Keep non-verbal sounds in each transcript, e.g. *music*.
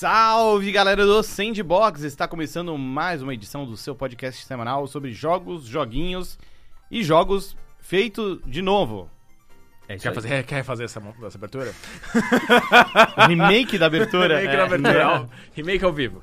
Salve galera do Sandbox! Está começando mais uma edição do seu podcast semanal sobre jogos, joguinhos e jogos feito de novo. É quer, fazer, *laughs* quer fazer essa, essa abertura? *laughs* remake da abertura? remake é, da abertura, não. remake ao vivo.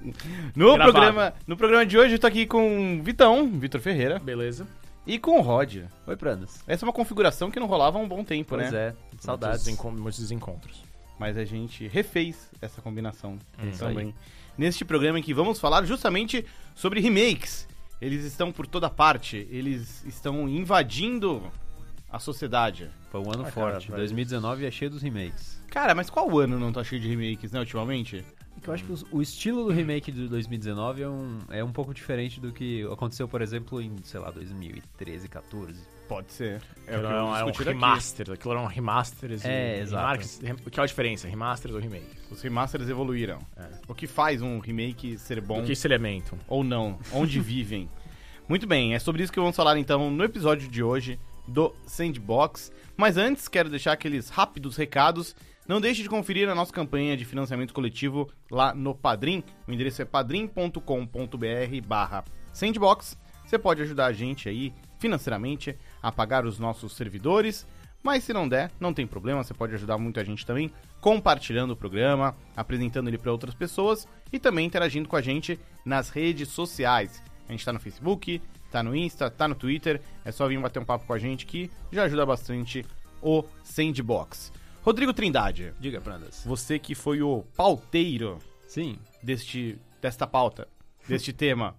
No programa, no programa de hoje eu tô aqui com o Vitão, Vitor Ferreira. Beleza. E com o Rod. Oi, Prandas. Essa é uma configuração que não rolava há um bom tempo, pois né? Pois é, saudades. Muitos, muitos desencontros. Mas a gente refez essa combinação hum, também. Neste programa em que vamos falar justamente sobre remakes. Eles estão por toda parte, eles estão invadindo a sociedade. Foi um ano ah, forte. Cara, 2019 é cheio dos remakes. Cara, mas qual ano não tá cheio de remakes, né, ultimamente? É eu acho que o, estilo do remake de 2019 é um, é um pouco diferente do que aconteceu, por exemplo, em, sei lá, 2013, 14. Pode ser. É, é, um, é um remaster. Aquilo eram remasters. É, e, exato. O que é a diferença? Remasters ou remake? Os remasters evoluíram. É. O que faz um remake ser bom? O que se elementam? Ou não? Onde vivem? Muito bem, é sobre isso que vamos falar então no episódio de hoje do Sandbox. Mas antes, quero deixar aqueles rápidos recados. Não deixe de conferir a nossa campanha de financiamento coletivo lá no Padrim. O endereço é padrim.com.br barra Sandbox. Você pode ajudar a gente aí financeiramente a pagar os nossos servidores. Mas se não der, não tem problema, você pode ajudar muito a gente também compartilhando o programa, apresentando ele para outras pessoas e também interagindo com a gente nas redes sociais. A gente está no Facebook, tá no Insta, tá no Twitter. É só vir bater um papo com a gente que já ajuda bastante o Sandbox. Rodrigo Trindade. Diga, Prandas. Você que foi o pauteiro. Sim. Deste, desta pauta, deste *laughs* tema.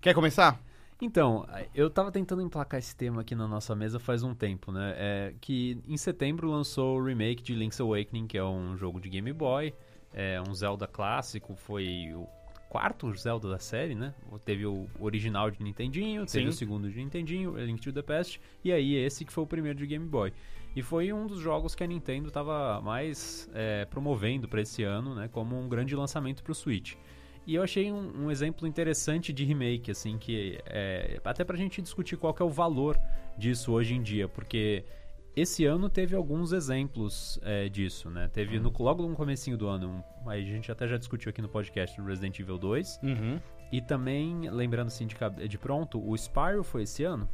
Quer começar? Então, eu tava tentando emplacar esse tema aqui na nossa mesa faz um tempo, né? É que em setembro lançou o remake de Link's Awakening, que é um jogo de Game Boy, é um Zelda clássico, foi o quarto Zelda da série, né? Teve o original de Nintendinho, teve Sim. o segundo de Nintendinho, Link to the Past, e aí esse que foi o primeiro de Game Boy. E foi um dos jogos que a Nintendo estava mais é, promovendo para esse ano, né? Como um grande lançamento para o Switch. E eu achei um, um, exemplo interessante de remake, assim, que é, até pra gente discutir qual que é o valor disso hoje em dia, porque esse ano teve alguns exemplos é, disso, né? Teve no, logo no comecinho do ano, um, a gente até já discutiu aqui no podcast do Resident Evil 2. Uhum. E também, lembrando assim de, de pronto, o Spyro foi esse ano?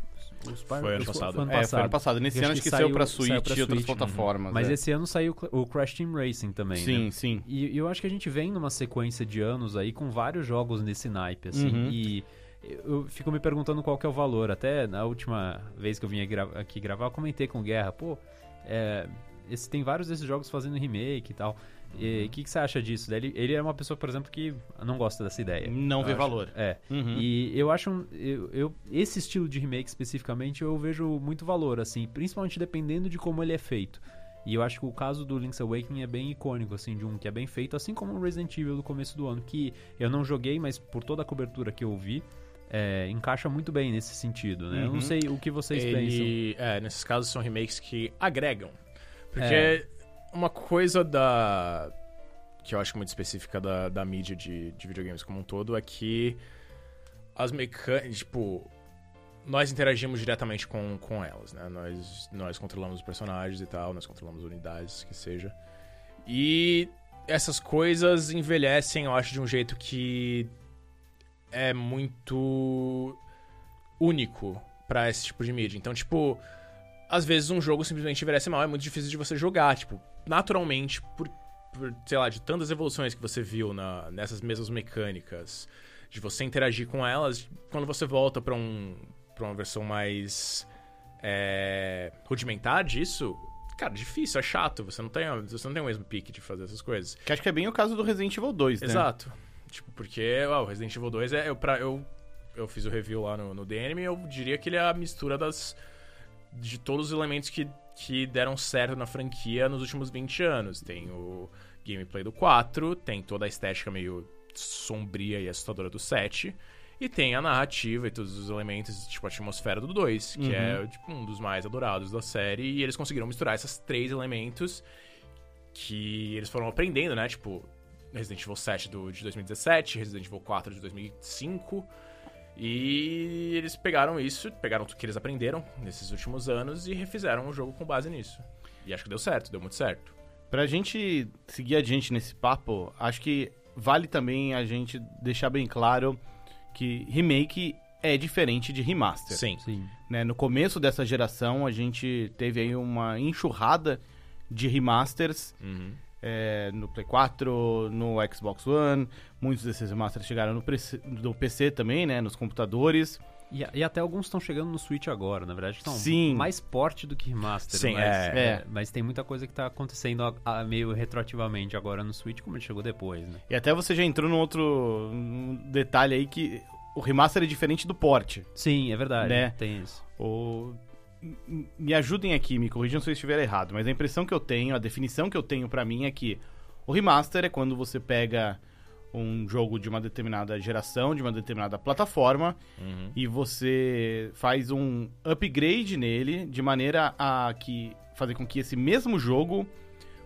O Spyro, foi ano passado. Foi ano passado. É, foi ano passado. Nesse ano acho que saiu, saiu pra Switch saiu pra e outras Switch, plataformas. Uhum. Mas é. esse ano saiu o Crash Team Racing também, Sim, né? sim. E, e, eu acho que a gente vem numa sequência de anos aí com vários jogos nesse naipe, assim. Uhum. E eu fico me perguntando qual que é o valor. Até na última vez que eu vim aqui gravar, eu comentei com o Guerra, pô, é, esse, tem vários desses jogos fazendo remake e tal. O que, que, você acha disso? Ele, ele é uma pessoa, por exemplo, que não gosta dessa ideia. Não vê acho. valor. É. Uhum. E eu acho. Eu, eu, esse estilo de remake especificamente eu vejo muito valor, assim, principalmente dependendo de como ele é feito. E eu acho que o caso do Link's Awakening é bem icônico, assim, de um que é bem feito, assim como o Resident Evil do começo do ano, que eu não joguei, mas por toda a cobertura que eu vi, é, encaixa muito bem nesse sentido, né? Uhum. Eu não uhum. sei o que vocês ele, pensam. É, nesses casos são remakes que agregam. Porque é. uma coisa da. que eu acho muito específica da, da mídia de, de videogames como um todo é que as mecânicas. Tipo, nós interagimos diretamente com, com elas, né? Nós, nós controlamos os personagens e tal, nós controlamos unidades, que seja. E essas coisas envelhecem, eu acho, de um jeito que é muito único para esse tipo de mídia. Então, tipo, às vezes um jogo simplesmente envelhece mal, é muito difícil de você jogar, tipo, naturalmente, por, por sei lá, de tantas evoluções que você viu na, nessas mesmas mecânicas, de você interagir com elas, quando você volta para um, pra uma versão mais é, rudimentar disso, cara, difícil, é chato, você não tem, você não tem o mesmo pique de fazer essas coisas. Que acho que é bem o caso do Resident Evil 2, né? Exato. Tipo, porque ó, o Resident Evil 2 é, eu, pra, eu, eu fiz o review lá no, no DNM eu diria que ele é a mistura das de todos os elementos que, que deram certo na franquia nos últimos 20 anos. Tem o gameplay do 4, tem toda a estética meio sombria e assustadora do 7, e tem a narrativa e todos os elementos, tipo a atmosfera do 2, que é, uhum. é tipo, um dos mais adorados da série, e eles conseguiram misturar esses três elementos que eles foram aprendendo, né? Tipo, Resident Evil 7 do, de 2017, Resident Evil 4 de 2005 e eles pegaram isso, pegaram tudo que eles aprenderam nesses últimos anos e refizeram o jogo com base nisso. E acho que deu certo, deu muito certo. Pra gente seguir adiante nesse papo, acho que vale também a gente deixar bem claro que remake é diferente de remaster. Sim. Sim. né? No começo dessa geração, a gente teve aí uma enxurrada de remasters Uhum. É, no Play 4, no Xbox One. Muitos desses remasters chegaram no, PC no PC também, né? Nos computadores. E, e até alguns estão chegando no Switch agora, na verdade, estão Sim. mais porte do que remaster. Sim, mas, é. É. mas tem muita coisa que tá acontecendo a- a- meio retroativamente agora no Switch, como ele chegou depois, né? E até você já entrou num outro detalhe aí que o remaster é diferente do port. Sim, é verdade. Né? Tem isso. O... Me ajudem aqui, me corrijam se eu estiver errado, mas a impressão que eu tenho, a definição que eu tenho pra mim é que o remaster é quando você pega um jogo de uma determinada geração, de uma determinada plataforma, Uhum. e você faz um upgrade nele de maneira a que fazer com que esse mesmo jogo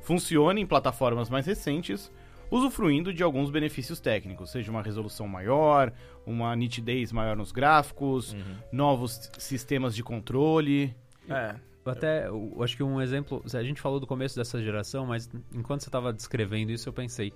funcione em plataformas mais recentes, usufruindo de alguns benefícios técnicos, seja uma resolução maior, uma nitidez maior nos gráficos, Uhum. novos sistemas de controle. É. Eu Até, eu acho que um exemplo, a gente falou do começo dessa geração, mas enquanto você estava descrevendo isso, eu pensei,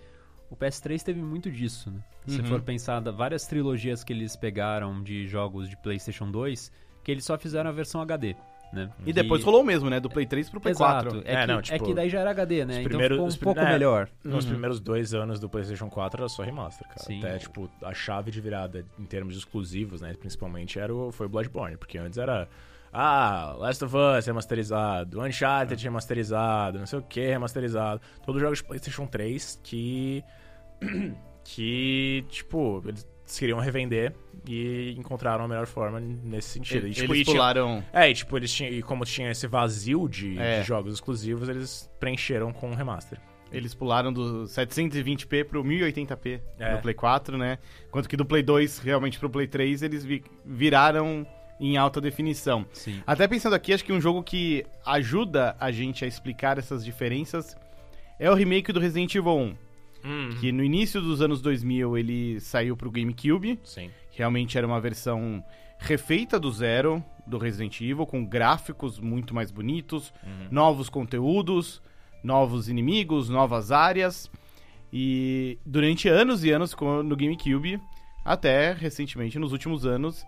o PS3 teve muito disso, né? Se Uhum. for pensar, várias trilogias que eles pegaram de jogos de PlayStation 2, que eles só fizeram a versão HD, né? E depois rolou o mesmo, né? Do Play 3 pro Play Exato. 4. É, É, que, não, é tipo, que daí já era HD, né? Então ficou um pouco é. melhor. Nos Uhum. primeiros dois anos do PlayStation 4 era só remaster, cara. Sim. Até, tipo, a chave de virada em termos exclusivos, né? Principalmente era o, foi o Bloodborne, porque antes era. Ah, Last of Us remasterizado, Uncharted remasterizado, não sei o que remasterizado. Todos os jogos de PlayStation 3 que. *clears throat* que, tipo, eles queriam revender e encontraram a melhor forma nesse sentido. E, tipo, Eles e tinha- pularam... é, e tipo, eles tinham. E como tinha esse vazio de, É. de jogos exclusivos, eles preencheram com um remaster. Eles pularam do 720p pro 1080p É. no Play 4, né? Enquanto que do Play 2, realmente pro Play 3, eles vi- viraram em alta definição. Sim. Até pensando aqui, acho que um jogo que ajuda a gente a explicar essas diferenças é o remake do Resident Evil 1. Que no início dos anos 2000 ele saiu pro GameCube. Sim. Realmente era uma versão refeita do zero do Resident Evil, com gráficos muito mais bonitos, novos conteúdos, novos inimigos, novas áreas. E durante anos e anos ficou no GameCube, até recentemente, nos últimos anos,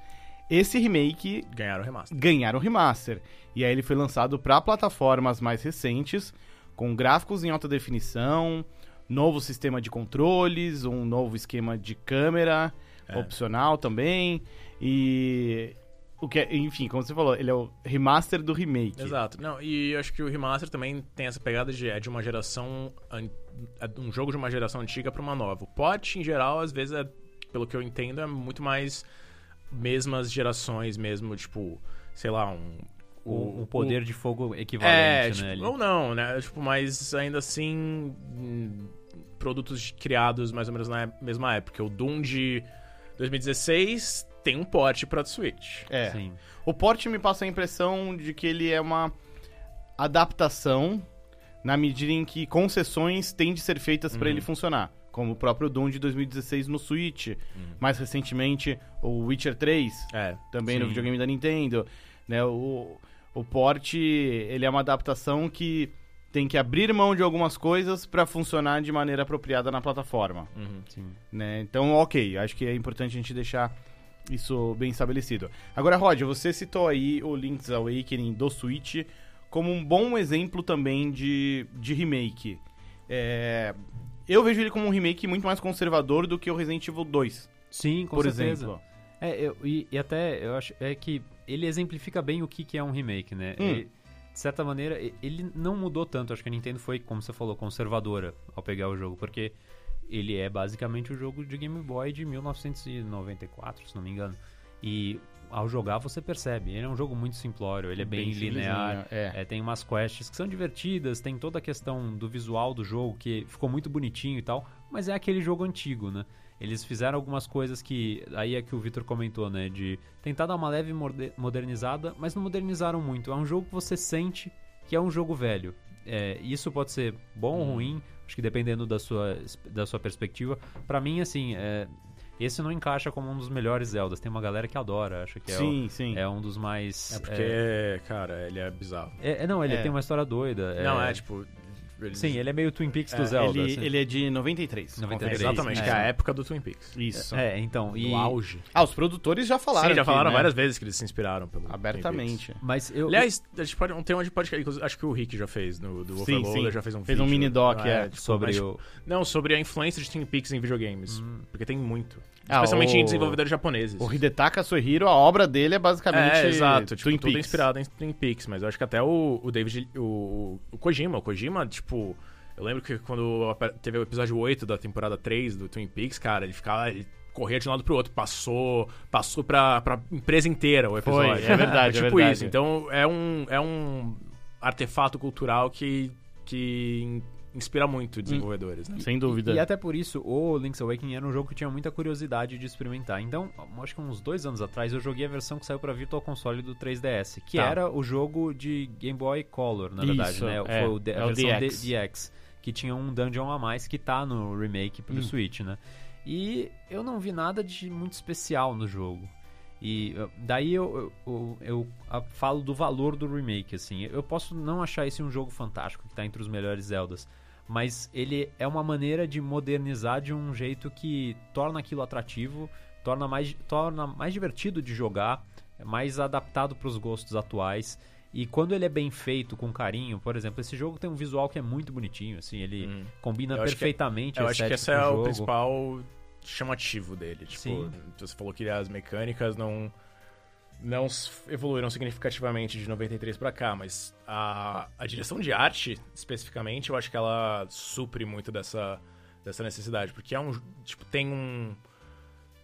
esse remake Ganharam o remaster. ganharam remaster. E aí ele foi lançado para plataformas mais recentes, com gráficos em alta definição, novo sistema de controles, um novo esquema de câmera É. opcional também. E o que é- enfim, como você falou, ele é o remaster do remake. Exato. Não, e eu acho que o remaster também tem essa pegada de é de uma geração. É de um jogo de uma geração antiga pra uma nova. O pot, em geral, às vezes, é, pelo que eu entendo, é muito mais mesmas gerações mesmo, tipo, sei lá, um. O, o poder de fogo É, equivalente, tipo, né? ali. ou não, né? Tipo, mas ainda assim, hum, produtos criados mais ou menos na mesma época. O Doom de 2016 tem um port pra Switch. É. Sim. O port me passa a impressão de que ele é uma adaptação na medida em que concessões têm de ser feitas para ele funcionar. Como o próprio Doom de 2016 no Switch. Mais recentemente, o Witcher 3, É. também no Sim. videogame da Nintendo. Né? O, o port, ele é uma adaptação que tem que abrir mão de algumas coisas para funcionar de maneira apropriada na plataforma. Uhum. Sim. Né? Então, ok, acho que é importante a gente deixar isso bem estabelecido. Agora, Rod, você citou aí o Link's Awakening do Switch como um bom exemplo também de, de remake. É, eu vejo ele como um remake muito mais conservador do que o Resident Evil 2, Sim, com por certeza. exemplo. É, eu- e, e até eu acho é que ele exemplifica bem o que, que é um remake, né? Hum. Ele- de certa maneira, ele não mudou tanto. Acho que a Nintendo foi, como você falou, conservadora ao pegar o jogo, porque ele é basicamente o jogo de Game Boy de 1994, se não me engano. E ao jogar você percebe, ele é um jogo muito simplório, ele é bem, linear. simplesinho, É. É, tem umas quests que são divertidas, tem toda a questão do visual do jogo que ficou muito bonitinho e tal, mas é aquele jogo antigo, né? Eles fizeram algumas coisas que. Aí é que o Victor comentou, né? De tentar dar uma leve modernizada, mas não modernizaram muito. É um jogo que você sente que é um jogo velho. É, isso pode ser bom ou ruim, acho que dependendo da sua, da sua perspectiva. Pra mim, assim, é, esse não encaixa como um dos melhores Zeldas. Tem uma galera que adora, acha que é, sim, o- sim. é um dos mais. É porque, cara, ele é bizarro. é- é- não, ele É. tem uma história doida. Não, é tipo. Eles- Sim, ele é meio Twin Peaks do É, Zelda. Ele, assim. ele é de 93. 93, confere aí. Exatamente, É. que é a época do Twin Peaks. Isso. É, então. E... No auge. Ah, os produtores já falaram. Sim, já que, falaram né, várias vezes que eles se inspiraram pelo Twin Peaks. Abertamente. Mas eu. Aliás, a gente pode, tem onde pode. inclusive, Acho que o Rick já fez no do Sim, Overloader, sim. já fez um Fez um vídeo. mini doc, é. tipo, sobre mas, o. Não, sobre a influência de Twin Peaks em videogames. Hum. Porque tem muito. Ah, Especialmente o- em desenvolvedores japoneses. O Hidetaka Sohiro, a obra dele é basicamente É, exato. Tipo, Twin tudo é Peaks. inspirado em Twin Peaks. Mas eu acho que até o, o David... O, o Kojima. O Kojima, tipo... Eu lembro que quando teve o episódio 8 da temporada 3 do Twin Peaks, cara, ele ficava... Ele corria de um lado pro outro. Passou... Passou pra, pra empresa inteira o Foi, episódio. é verdade, *laughs* é tipo verdade. isso. Então, é um, é um artefato cultural que, que inspira muito desenvolvedores, né? Sem dúvida. E até por isso, o Link's Awakening era um jogo que eu tinha muita curiosidade de experimentar. Então, acho que uns dois anos atrás, eu joguei a versão que saiu pra Virtual Console do 3DS, que Tá. era o jogo de Game Boy Color, na verdade, Isso, né? é. Foi o É a o versão DX. DX, que tinha um dungeon a mais que tá no remake pro Hum. Switch, né? E eu não vi nada de muito especial no jogo. E daí eu, eu, eu, eu, falo do valor do remake, assim. Eu posso não achar esse um jogo fantástico, que tá entre os melhores Zeldas. Mas ele é uma maneira de modernizar de um jeito que torna aquilo atrativo, torna mais, torna mais divertido de jogar, é mais adaptado para os gostos atuais. E quando ele é bem feito, com carinho, por exemplo, esse jogo tem um visual que é muito bonitinho, assim, ele Hum. combina Eu que- perfeitamente a Eu acho que esse estética é do o jogo. principal chamativo dele. Tipo, Sim. você falou que as mecânicas não não evoluíram significativamente de 93 pra cá, mas a, a direção de arte, especificamente, eu acho que ela supre muito dessa, dessa necessidade, porque é um tipo tem um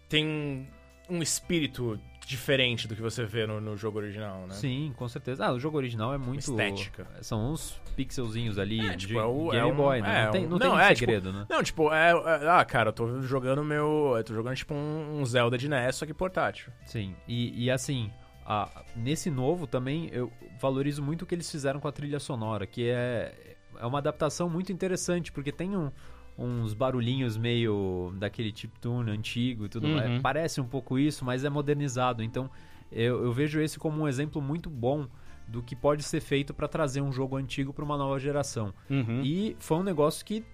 tem um espírito diferente do que você vê no, no jogo original, né? Sim, com certeza. Ah, o jogo original é muito. estética. São uns pixelzinhos ali É, de tipo, é o- Game é um- Boy, né? é não tem, não não, tem é, tipo, segredo, né? Não, tipo, é, é- Ah, cara, eu tô jogando meu. Eu tô jogando, tipo, um, um Zelda de NES, só que portátil. Sim, e, e assim, a- nesse novo também eu valorizo muito o que eles fizeram com a trilha sonora, que é, é uma adaptação muito interessante, porque tem um- uns barulhinhos meio daquele chiptune antigo e tudo Uhum. mais. Parece um pouco isso, mas é modernizado. Então eu, eu vejo esse como um exemplo muito bom do que pode ser feito para trazer um jogo antigo para uma nova geração. Uhum. E foi um negócio que,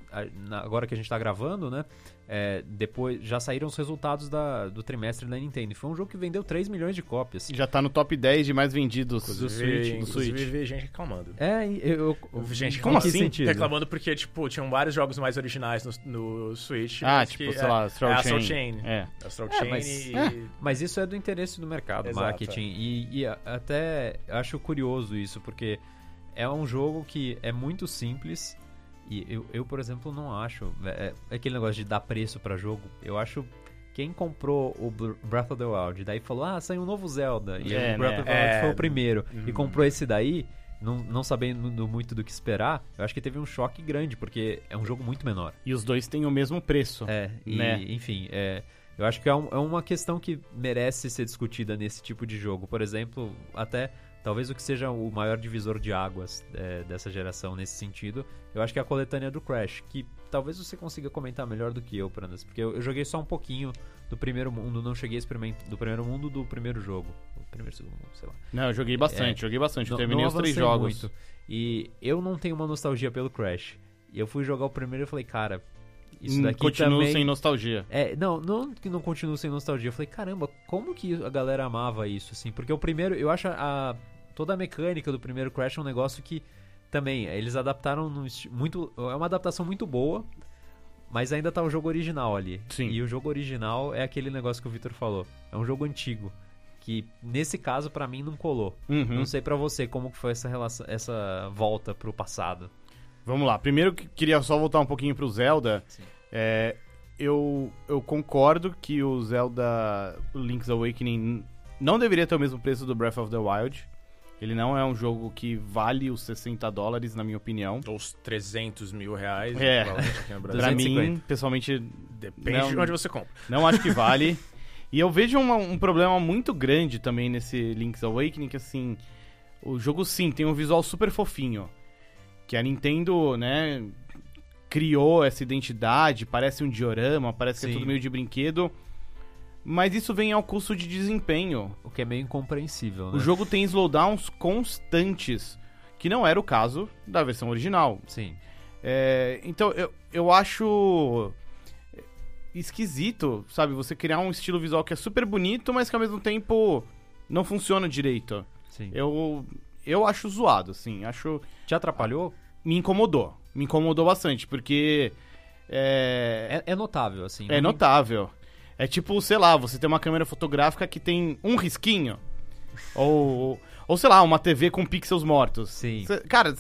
agora que a gente tá gravando, né? É, depois já saíram os resultados da- do trimestre da Nintendo. E foi um jogo que vendeu 3 milhões de cópias. Já tá no top 10 de mais vendidos do Switch. Do Switch. vi gente reclamando. É, e eu. eu- gente como assim? sentido? Reclamando porque, tipo, tinham vários jogos mais originais no, no Switch. Ah, tipo, que sei é, lá, Astral é Chain. Astral Chain. É. Astral É, Chain mas- e... é. Mas isso é do interesse do mercado, Exato, marketing. E, e a- até acho curioso isso, porque é um jogo que é muito simples. E eu, eu por exemplo, não acho. É, é aquele negócio de dar preço pra jogo. Eu acho. Quem comprou o Br- Breath of the Wild, daí falou: Ah, saiu um novo Zelda. E É, o Breath né? of the Wild É. foi o primeiro. E Hum. comprou esse daí, não, não sabendo do- muito do que esperar. Eu acho que teve um choque grande, porque é um jogo muito menor. E os dois têm o mesmo preço. É, e, Né? enfim, é, eu acho que é, um- é uma questão que merece ser discutida nesse tipo de jogo. Por exemplo, até talvez o que seja o maior divisor de águas é, dessa geração nesse sentido, eu acho que é a coletânea do Crash, que talvez você consiga comentar melhor do que eu, Prandas, porque eu, eu joguei só um pouquinho do primeiro mundo, não cheguei a experimentar do primeiro mundo do primeiro jogo. O primeiro, segundo mundo, sei lá. Não, eu joguei bastante, É. joguei bastante. Eu terminei os três jogos. muito. E eu não tenho uma nostalgia pelo Crash. E eu fui jogar o primeiro e falei, cara, isso daqui Continuo também... sem nostalgia. É, não, não que não continua sem nostalgia. Eu falei, caramba, como que a galera amava isso, assim? Porque o primeiro, eu acho a, toda a mecânica do primeiro Crash um negócio que também eles adaptaram muito, é uma adaptação muito boa, mas ainda tá o jogo original ali. Sim. E o jogo original é aquele negócio que o Victor falou. É um jogo antigo que nesse caso pra mim não colou. Uhum. Não sei pra você como que foi essa relação, essa volta pro passado. Vamos lá. Primeiro, que- queria só voltar um pouquinho pro Zelda. Sim. É, eu, eu concordo que o Zelda Link's Awakening não deveria ter o mesmo preço do Breath of the Wild. Ele não é um jogo que vale os 60 dólares, na minha opinião. Ou os 300 mil reais. É. equivalente aqui no *laughs* Brasil. Pra 250. mim, pessoalmente, Depende Não. de onde você compra. não acho que vale. *laughs* e eu vejo uma- um problema muito grande também nesse Link's Awakening, que assim, o jogo sim tem um visual super fofinho. Que a Nintendo, né, criou essa identidade, parece um diorama, parece que é Sim. tudo meio de brinquedo. Mas isso vem ao custo de desempenho. O que é meio incompreensível, né? O jogo tem slowdowns constantes, que não era o caso da versão original. Sim. É, então, eu, eu acho esquisito, sabe? Você criar um estilo visual que é super bonito, mas que ao mesmo tempo não funciona direito. Sim. Eu, eu acho zoado, assim. Acho. Te atrapalhou? Me incomodou. Me incomodou bastante, porque. É, É, é notável, assim. é Não- notável. É tipo, sei lá, você tem uma câmera fotográfica que tem um risquinho. *laughs* ou, ou, sei lá, uma TV com pixels mortos. Sim. Cê- cara,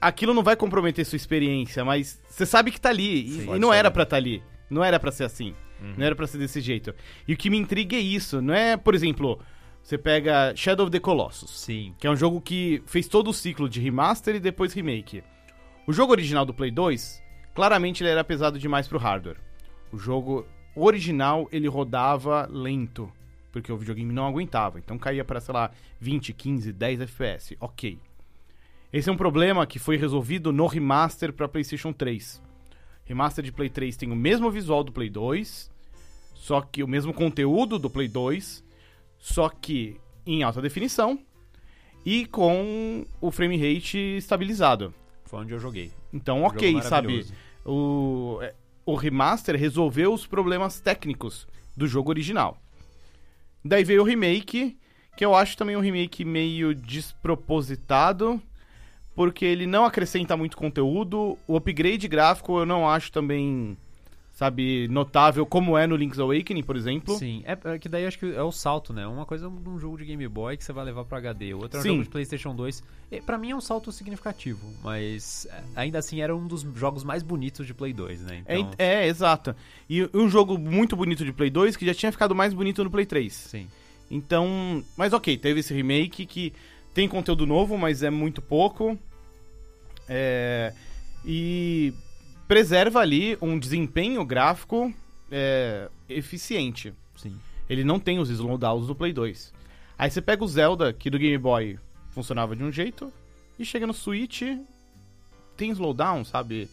aquilo não vai comprometer sua experiência, mas você sabe que tá ali. E, Sim. e não ser. era pra tá ali. Não era pra ser assim. Não era pra ser desse jeito. E o que me intriga é isso. Não é, por exemplo, você pega Shadow of the Colossus. Sim. Que é um jogo que fez todo o ciclo de remaster e depois remake. O jogo original do Play 2, claramente ele era pesado demais pro hardware. O jogo original, ele rodava lento, porque o videogame não aguentava. Então caía para, sei lá, 20, 15, 10 FPS. Ok. Esse é um problema que foi resolvido no remaster para PlayStation 3. Remaster de Play 3 tem o mesmo visual do Play 2, só que o mesmo conteúdo do Play 2, só que em alta definição e com o frame rate estabilizado. Foi onde eu joguei. Então, Jogo ok, sabe? O, é, o remaster resolveu os problemas técnicos do jogo original. Daí veio o remake, que eu acho também um remake meio despropositado, porque ele não acrescenta muito conteúdo. O upgrade gráfico eu não acho também, sabe, notável como é no Link's Awakening, por exemplo. Sim, é, é que daí acho que é o salto, né? Uma coisa é um jogo de Game Boy que você vai levar pro HD, outra é um Sim. jogo de PlayStation 2. E, pra mim é um salto significativo, mas é, ainda assim era um dos jogos mais bonitos de Play 2, né? É, Então, é, exato. E um jogo muito bonito de Play 2 que já tinha ficado mais bonito no Play 3. sim. Então, mas ok, teve esse remake que tem conteúdo novo, mas é muito pouco. É, e preserva ali um desempenho gráfico é, eficiente. Sim. Ele não tem os slowdowns do Play 2. Aí você pega o Zelda, que do Game Boy funcionava de um jeito, e chega no Switch, tem slowdown, sabe?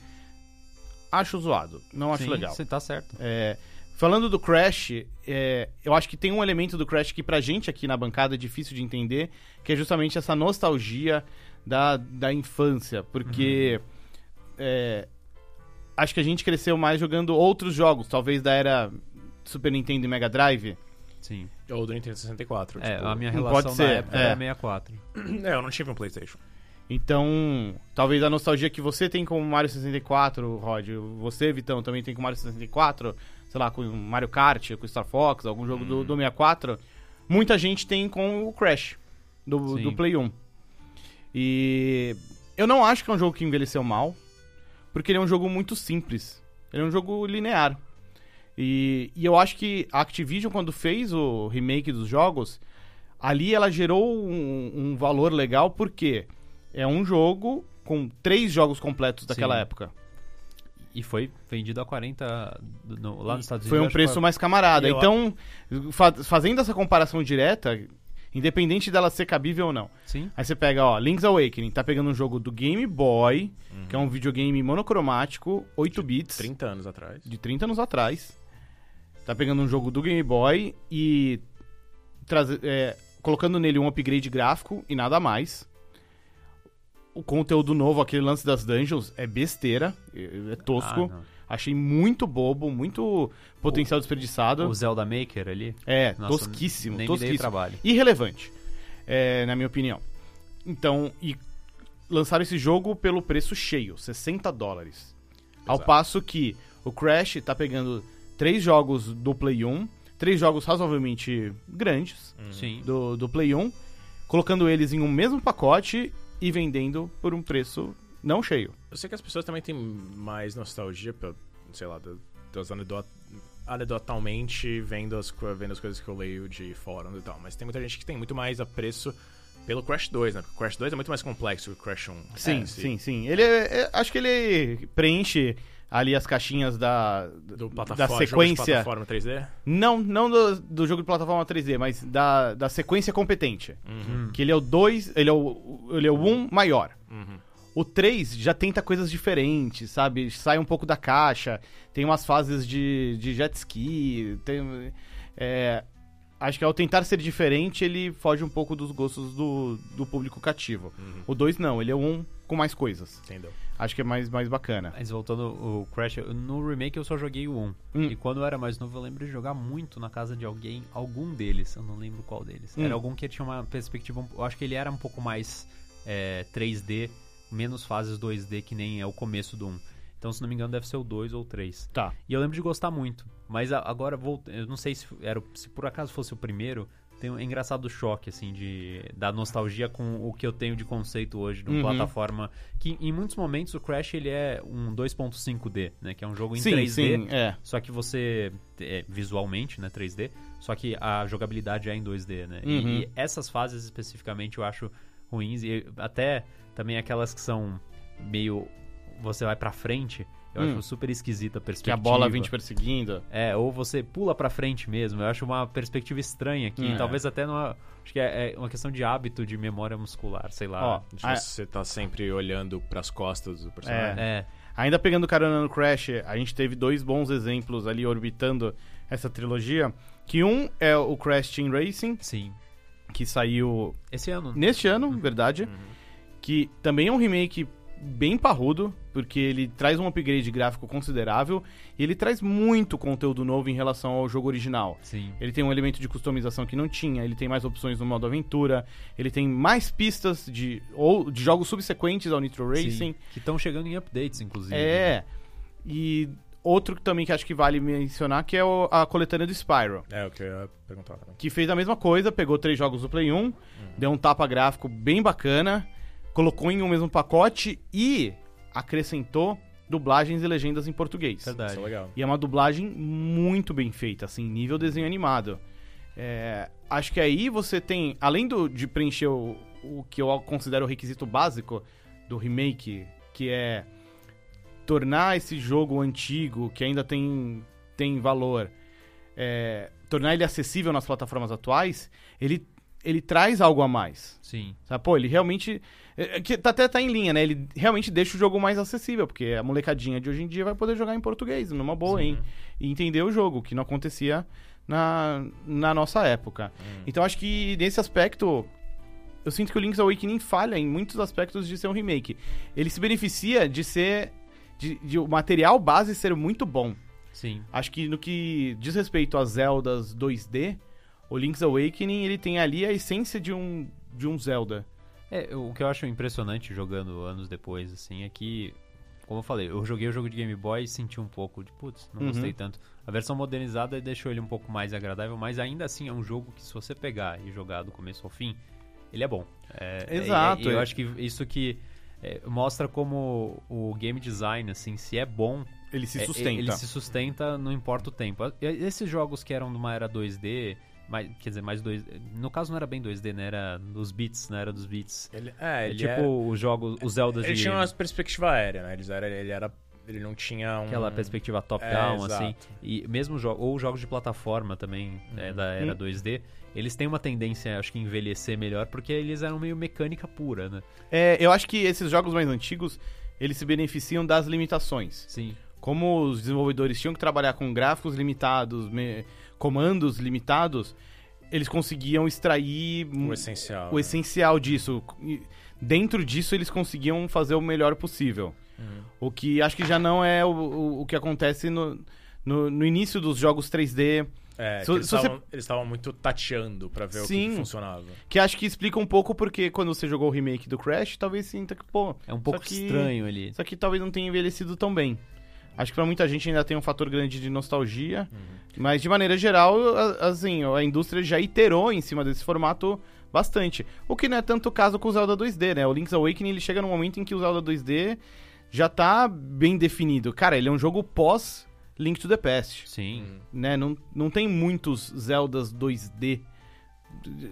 Acho zoado, não acho Sim, legal. Você tá certo. É, falando do Crash, é, eu acho que tem um elemento do Crash que pra gente aqui na bancada é difícil de entender, que é justamente essa nostalgia da, da infância, porque é, acho que a gente cresceu mais jogando outros jogos, talvez da era Super Nintendo e Mega Drive. Sim. Ou do Nintendo 64. É, tipo... a minha Não relação pode ser, época é. era 64. É, eu não tive um Playstation. Então, talvez a nostalgia que você tem com o Mario 64, Rod, você, Vitão, também tem com o Mario 64, sei lá, com o Mario Kart, com o Star Fox, algum jogo do, do 64, muita gente tem com o Crash, do, Sim. do Play 1. E eu não acho que é um jogo que envelheceu mal, porque ele é um jogo muito simples. Ele é um jogo linear. E, e eu acho que a Activision, quando fez o remake dos jogos, ali ela gerou um, um valor legal, porque é um jogo com três jogos completos daquela Sim. época. E foi vendido a 40 no- lá nos Estados Unidos. Foi um preço mais camarada. Então, fa- fazendo essa comparação direta, independente dela ser cabível ou não. Sim. Aí você pega, ó, Link's Awakening, tá pegando um jogo do Game Boy, que é um videogame monocromático, 8 bits, 30 anos atrás. de 30 anos atrás. Tá pegando um jogo do Game Boy e traze- é, colocando nele um upgrade gráfico e nada mais. O conteúdo novo, aquele lance das dungeons, é besteira, é, é tosco. Ah. Achei muito bobo, muito potencial desperdiçado. o Zelda Maker ali. É, Nossa, tosquíssimo, nem me dei tosquíssimo. trabalho. Irrelevante, é, na minha opinião. Então, e lançaram esse jogo pelo preço cheio, 60 dólares. Ao Exato. passo que o Crash tá pegando três jogos do Play 1, três jogos razoavelmente grandes Sim. do, do Play 1, colocando eles em um mesmo pacote e vendendo por um preço não cheio. Eu sei que as pessoas também têm mais nostalgia, pelo, sei lá, das anedot anedotalmente vendo as, vendo as coisas que eu leio de fóruns e tal. Mas tem muita gente que tem muito mais apreço pelo Crash 2, né? Porque o Crash 2 é muito mais complexo que o Crash 1. Sim, É, sim, sim. Ele é- é- acho que ele preenche ali as caixinhas da, Do da plataforma, jogo de sequência. plataforma 3D. Não, não do, do jogo de plataforma 3D, mas da, da sequência competente. Uhum. Que ele é o 2, ele é o ele é o 1 um maior. Uhum. O 3 já tenta coisas diferentes, sabe? Sai um pouco da caixa, tem umas fases de, de jet ski, tem, é, acho que ao tentar ser diferente, ele foge um pouco dos gostos do, do público cativo. Uhum. O 2 não, ele é um com mais coisas. Entendeu? Acho que é mais, mais bacana. Mas voltando o Crash, no remake eu só joguei o 1. Hum. E quando eu era mais novo, eu lembro de jogar muito na casa de alguém, algum deles, eu não lembro qual deles. Hum. Era algum que tinha uma perspectiva, eu acho que ele era um pouco mais é, 3D, menos fases 2D, que nem é o começo do 1. Então, se não me engano, deve ser o 2 ou 3. Tá. E eu lembro de gostar muito. Mas agora, vou, eu não sei se, era, se por acaso fosse o primeiro, tem um é engraçado o choque, assim, de, da nostalgia com o que eu tenho de conceito hoje de uma Uhum. plataforma que, em muitos momentos, o Crash, ele é um 2.5D, né? Que é um jogo em sim, 3D. sim, é. Só que você, é, visualmente, né, 3D, só que a jogabilidade é em 2D, né? E- Uhum. E, essas fases especificamente eu acho ruins e até também aquelas que são meio você vai pra frente, eu Hum. acho super esquisita a Que perspectiva. a bola vem te perseguindo. É, ou você pula pra frente mesmo. Eu acho uma perspectiva estranha que Hum. talvez até não, acho que é, é uma questão de hábito de memória muscular, sei lá. De Ah, você tá sempre olhando pras costas do personagem. é. Ainda pegando carona no Crash, a gente teve dois bons exemplos ali orbitando essa trilogia. Que um é o Crash Team Racing, Sim. que saiu Esse ano. neste ano, verdade. Que também é um remake bem parrudo, porque ele traz um upgrade gráfico considerável e ele traz muito conteúdo novo em relação ao jogo original. Sim. Ele tem um elemento de customização que não tinha, ele tem mais opções no modo aventura, ele tem mais pistas de ou de jogos subsequentes ao Nitro Racing. Sim. Que estão chegando em updates, inclusive. É. E outro que também que acho que vale mencionar que é o- a coletânea do Spyro. É, o que eu ia perguntar. né? Que fez a mesma coisa, pegou três jogos do Play 1, deu um tapa gráfico bem bacana, colocou em um mesmo pacote e acrescentou dublagens e legendas em português. Verdade. Isso é legal. E é uma dublagem muito bem feita, assim, nível desenho animado. É, acho que aí você tem, além do, de preencher o, o que eu considero o requisito básico do remake, que é tornar esse jogo antigo, que ainda tem, tem valor, é, tornar ele acessível nas plataformas atuais, ele, ele traz algo a mais. Sim. Sabe? Pô, ele realmente. É, é que tá- até tá em linha, né? Ele realmente deixa o jogo mais acessível, porque a molecadinha de hoje em dia vai poder jogar em português, numa boa, hein? E entender o jogo, que não acontecia na, na nossa época. Então acho que nesse aspecto. Eu sinto que o Link's Awakening falha em muitos aspectos de ser um remake. Ele se beneficia de ser. de, de o material base ser muito bom. Sim. Acho que no que diz respeito a Zeldas 2D, o Link's Awakening ele tem ali a essência de um, de um Zelda. É, o que eu acho impressionante jogando anos depois, assim, é que, como eu falei, eu joguei o jogo de Game Boy e senti um pouco de, putz, não Uhum. gostei tanto. A versão modernizada deixou ele um pouco mais agradável, mas ainda assim é um jogo que se você pegar e jogar do começo ao fim, ele é bom. É, Exato, E, e eu é. acho que isso que é, mostra como o game design, assim, se é bom, Ele se é, sustenta. ele se sustenta, não importa o tempo. Esses jogos que eram de uma era 2D, mais, quer dizer, mais 2 No caso não era bem 2D, né? Era dos bits, né? Era dos bits. Ele, é, É ele tipo é- os jogos, os Zeldas Ele de tinha uma perspectiva aérea, né? Eles era, ele era. Ele não tinha um. aquela perspectiva É, top-down, exato. assim. E mesmo jo ou jogos de plataforma também, né, da era Hum. 2D, eles têm uma tendência, acho que, a envelhecer melhor, porque eles eram meio mecânica pura, né? É, eu acho que esses jogos mais antigos, eles se beneficiam das limitações. Sim. Como os desenvolvedores tinham que trabalhar com gráficos limitados, me- comandos limitados, eles conseguiam extrair O essencial. o né? essencial disso. E dentro disso, eles conseguiam fazer o melhor possível. Uhum. O que acho que já não é o, o, o que acontece no, no, no início dos jogos 3D. É, Se- que eles você- estavam estavam muito tateando pra ver o que Sim. que funcionava. Que acho que explica um pouco porque quando você jogou o remake do Crash, talvez sinta que, pô, É um pouco Só que- estranho ali. isso aqui talvez não tenha envelhecido tão bem. Acho que pra muita gente ainda tem um fator grande de nostalgia. Mas de maneira geral, a- assim, a indústria já iterou em cima desse formato bastante. O que não é tanto o caso com o Zelda 2D, né? O Link's Awakening ele chega num momento em que o Zelda 2D já tá bem definido. Cara, ele é um jogo pós Link to the Past. Sim. né? Não, não tem muitos Zeldas 2D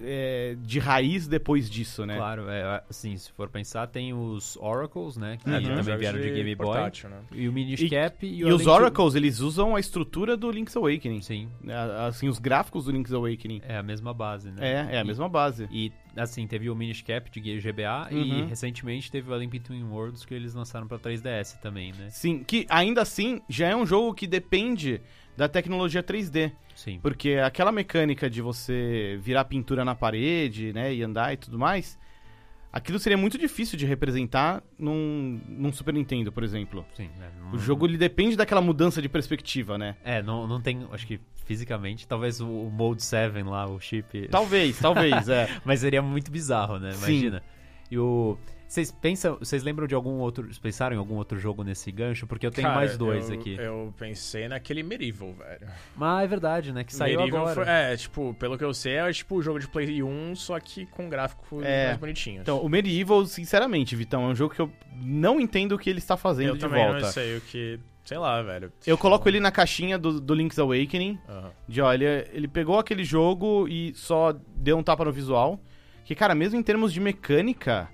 é, de raiz depois disso, né? Claro, é, assim, se for pensar, tem os Oracles, né? Que Uhum. também vieram de Game Boy. portátil, né? E o Minish Cap e, E, o os Oracles, eles usam a estrutura do Link's Awakening. Sim, A- Assim, os gráficos do Link's Awakening. é a mesma base, né? É, é a E- mesma base. E, assim, teve o Minish Cap de GBA e Uhum. recentemente teve o A Link Between Worlds que eles lançaram pra 3DS também, né? Sim, que ainda assim já é um jogo que depende da tecnologia 3D. Sim. Porque aquela mecânica de você virar pintura na parede, né, e andar e tudo mais, aquilo seria muito difícil de representar num, num Super Nintendo, por exemplo. Sim, é, não- O jogo ele depende daquela mudança de perspectiva, né? É, não, não tem, acho que fisicamente, talvez o, o Mode 7 lá, o chip. Talvez, talvez, *laughs* é. Mas seria muito bizarro, né? Sim. Imagina. E o. Vocês pensam, vocês lembram de algum outro. Vocês pensaram em algum outro jogo nesse gancho? Porque eu tenho Cara, mais dois eu- aqui. Eu pensei naquele Medieval, velho. Mas é verdade, né? Que saiu Medieval agora. foi- é, tipo, pelo que eu sei, é tipo o jogo de Play 1, só que com gráficos É. mais bonitinhos. Então, o Medieval, sinceramente, Vitão, é um jogo que eu não entendo o que ele está fazendo eu de também volta. não sei o que. Sei lá, velho. Eu coloco ele na caixinha do, do Link's Awakening, Aham. de olha, ele pegou aquele jogo e só deu um tapa no visual. Que, cara, mesmo em termos de mecânica,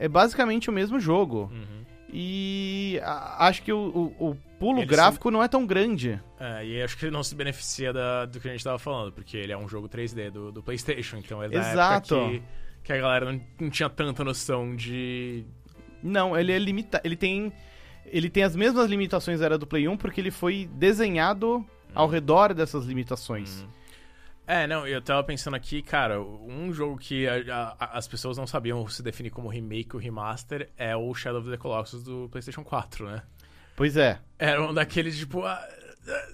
é basicamente o mesmo jogo. Uhum. E a- acho que o, o- o pulo Ele gráfico não é tão grande. É, e acho que ele não se beneficia da- do que a gente tava falando, porque ele é um jogo 3D do, do PlayStation, então é da Exato. que, que a galera não, não tinha tanta noção de. Não, ele é limitado. Ele tem. Ele tem as mesmas limitações era do Play 1, porque ele foi desenhado ao redor dessas limitações. Uhum. É, não, eu tava pensando aqui, cara, um jogo que a- a- as pessoas não sabiam se definir como remake ou remaster é o Shadow of the Colossus do PlayStation 4, né? Pois é. Era um daqueles, tipo, ah,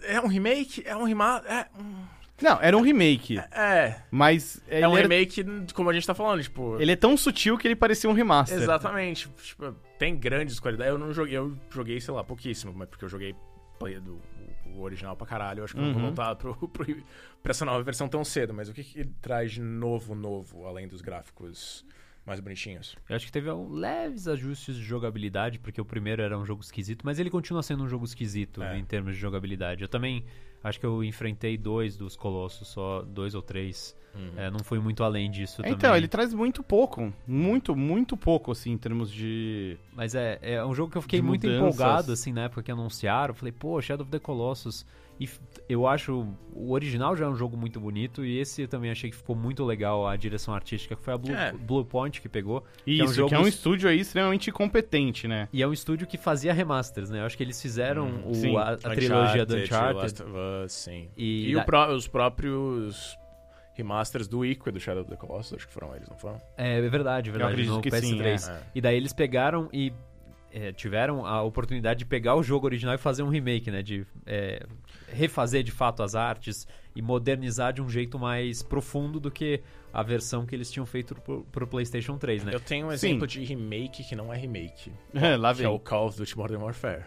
é um remake? É um remaster? É, hum, Não, era um remake. é, Mas. é um era- remake como a gente tá falando, tipo... Ele é tão sutil que ele parecia um remaster. Exatamente. Tipo, tem grandes qualidades. Eu não joguei, eu joguei, sei lá, pouquíssimo, mas porque eu joguei do, o original pra caralho. Eu acho que eu não vou Uhum. voltar pro, *laughs* pro, pra essa nova versão tão cedo. Mas o que, que ele traz de novo, novo, além dos gráficos mais bonitinhos? Eu acho que teve um leves ajustes de jogabilidade, porque o primeiro era um jogo esquisito, mas ele continua sendo um jogo esquisito É. em termos de jogabilidade. Eu também acho que eu enfrentei dois dos Colossos, só dois ou três. É, não fui muito além disso Então, também. ele traz muito pouco. Muito, muito pouco, assim, em termos de. Mas é, é um jogo que eu fiquei muito empolgado, assim, na época que anunciaram. Falei, pô, Shadow of the Colossus. E eu acho. O original já é um jogo muito bonito. E esse eu também achei que ficou muito legal a direção artística, que foi a Blue, É. Blue Point que pegou. Isso, é um jogo que é um estúdio aí extremamente competente, né? E é um estúdio que fazia remasters, né? Eu acho que eles fizeram Hum, o- sim. a, a trilogia do Uncharted. Last of Us, sim. E E, da- o pró- os próprios remasters do Ico e do Shadow of the Colossus, acho que foram eles, não foram? É, é verdade, é verdade. acredito no que PS3. sim, é. E daí eles pegaram e é, tiveram a oportunidade de pegar o jogo original e fazer um remake, né? De é, refazer de fato as artes e modernizar de um jeito mais profundo do que a versão que eles tinham feito pro, pro PlayStation 3, né? Eu tenho um Sim. exemplo de remake que não é remake. *laughs* Lá que vem. é o Call of Duty Modern Warfare.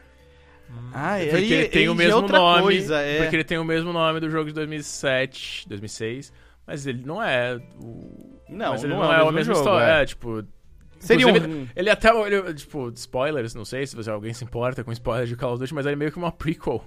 Ah, Porque aí- ele tem aí o é mesmo nome. Coisa, é. Porque ele tem o mesmo nome do jogo de 2007, 2006. Mas ele não é o. Não, mas ele não não, é o é, a mesmo mesma jogo, história. é. É, tipo. Seria um. Ele até. Ele, tipo, spoilers, não sei se você- alguém se importa com spoilers de Call of Duty, mas ele é meio que uma prequel.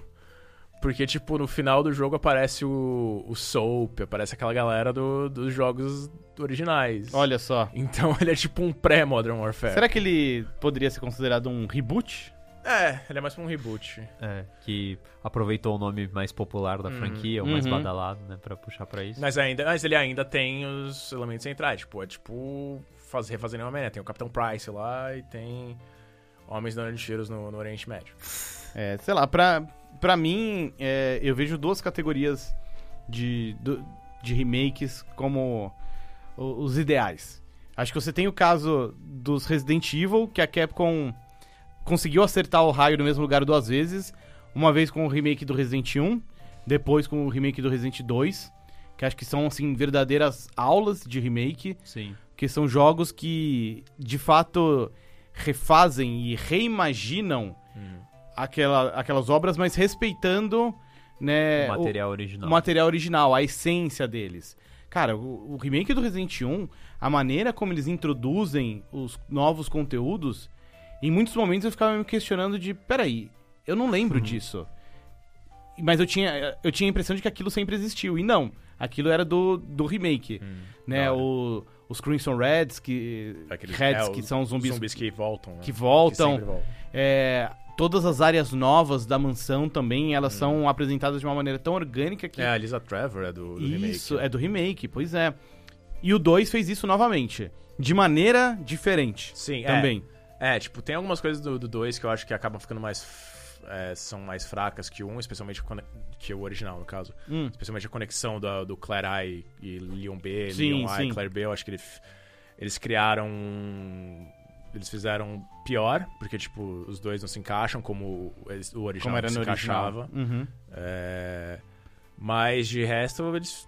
Porque, tipo, no final do jogo aparece o, o Soap, aparece aquela galera do- dos jogos originais. Olha só. Então *laughs* ele é tipo um pré-Modern Warfare. Será que ele poderia ser considerado um reboot? É, ele é mais pra um reboot. É, que aproveitou o nome mais popular da Uhum. franquia, o mais Uhum. badalado, né? Pra puxar pra isso. Mas, ainda, mas ele ainda tem os elementos centrais. Tipo, é tipo faz, refazer uma maneira. Tem o Capitão Price lá e tem homens dando tiros no, no Oriente Médio. É, sei lá, pra, pra mim, é, eu vejo duas categorias de, do- de remakes como os ideais. Acho que você tem o caso dos Resident Evil, que a Capcom conseguiu acertar o raio no mesmo lugar duas vezes. Uma vez com o remake do Resident 1, depois com o remake do Resident 2. Que acho que são, assim, verdadeiras aulas de remake. Sim. Que são jogos que de fato refazem e reimaginam aquela, aquelas obras, mas respeitando né, o material original. o material original, a essência deles. Cara, o, o remake do Resident 1, a maneira como eles introduzem os novos conteúdos, em muitos momentos eu ficava me questionando de, peraí, eu não lembro Uhum. disso. Mas eu tinha, eu tinha a impressão de que aquilo sempre existiu. E não, aquilo era do, do remake. Né, da hora. o, os Crimson Reds, que, Aqueles- Reds, é, que são zumbis, Zumbis que voltam. né? que voltam. voltam. É, todas as áreas novas da mansão também, elas são apresentadas de uma maneira tão orgânica que... É, a Lisa Trevor é do, do remake. Isso, é do remake, pois é. E o 2 fez isso novamente. De maneira diferente. Sim, é. Também. É, tipo, tem algumas coisas do 2 que eu acho que acabam ficando mais. É, são mais fracas que um, especialmente que o original, no caso. Hum. Especialmente a conexão da- do Claire A e, Leon B, Sim, Leon A sim. e Claire B. Eu acho que ele eles criaram. Eles fizeram pior, porque, tipo, os dois não se encaixam como eles- o original Como era se encaixava. Uhum. É, Mas de resto, eles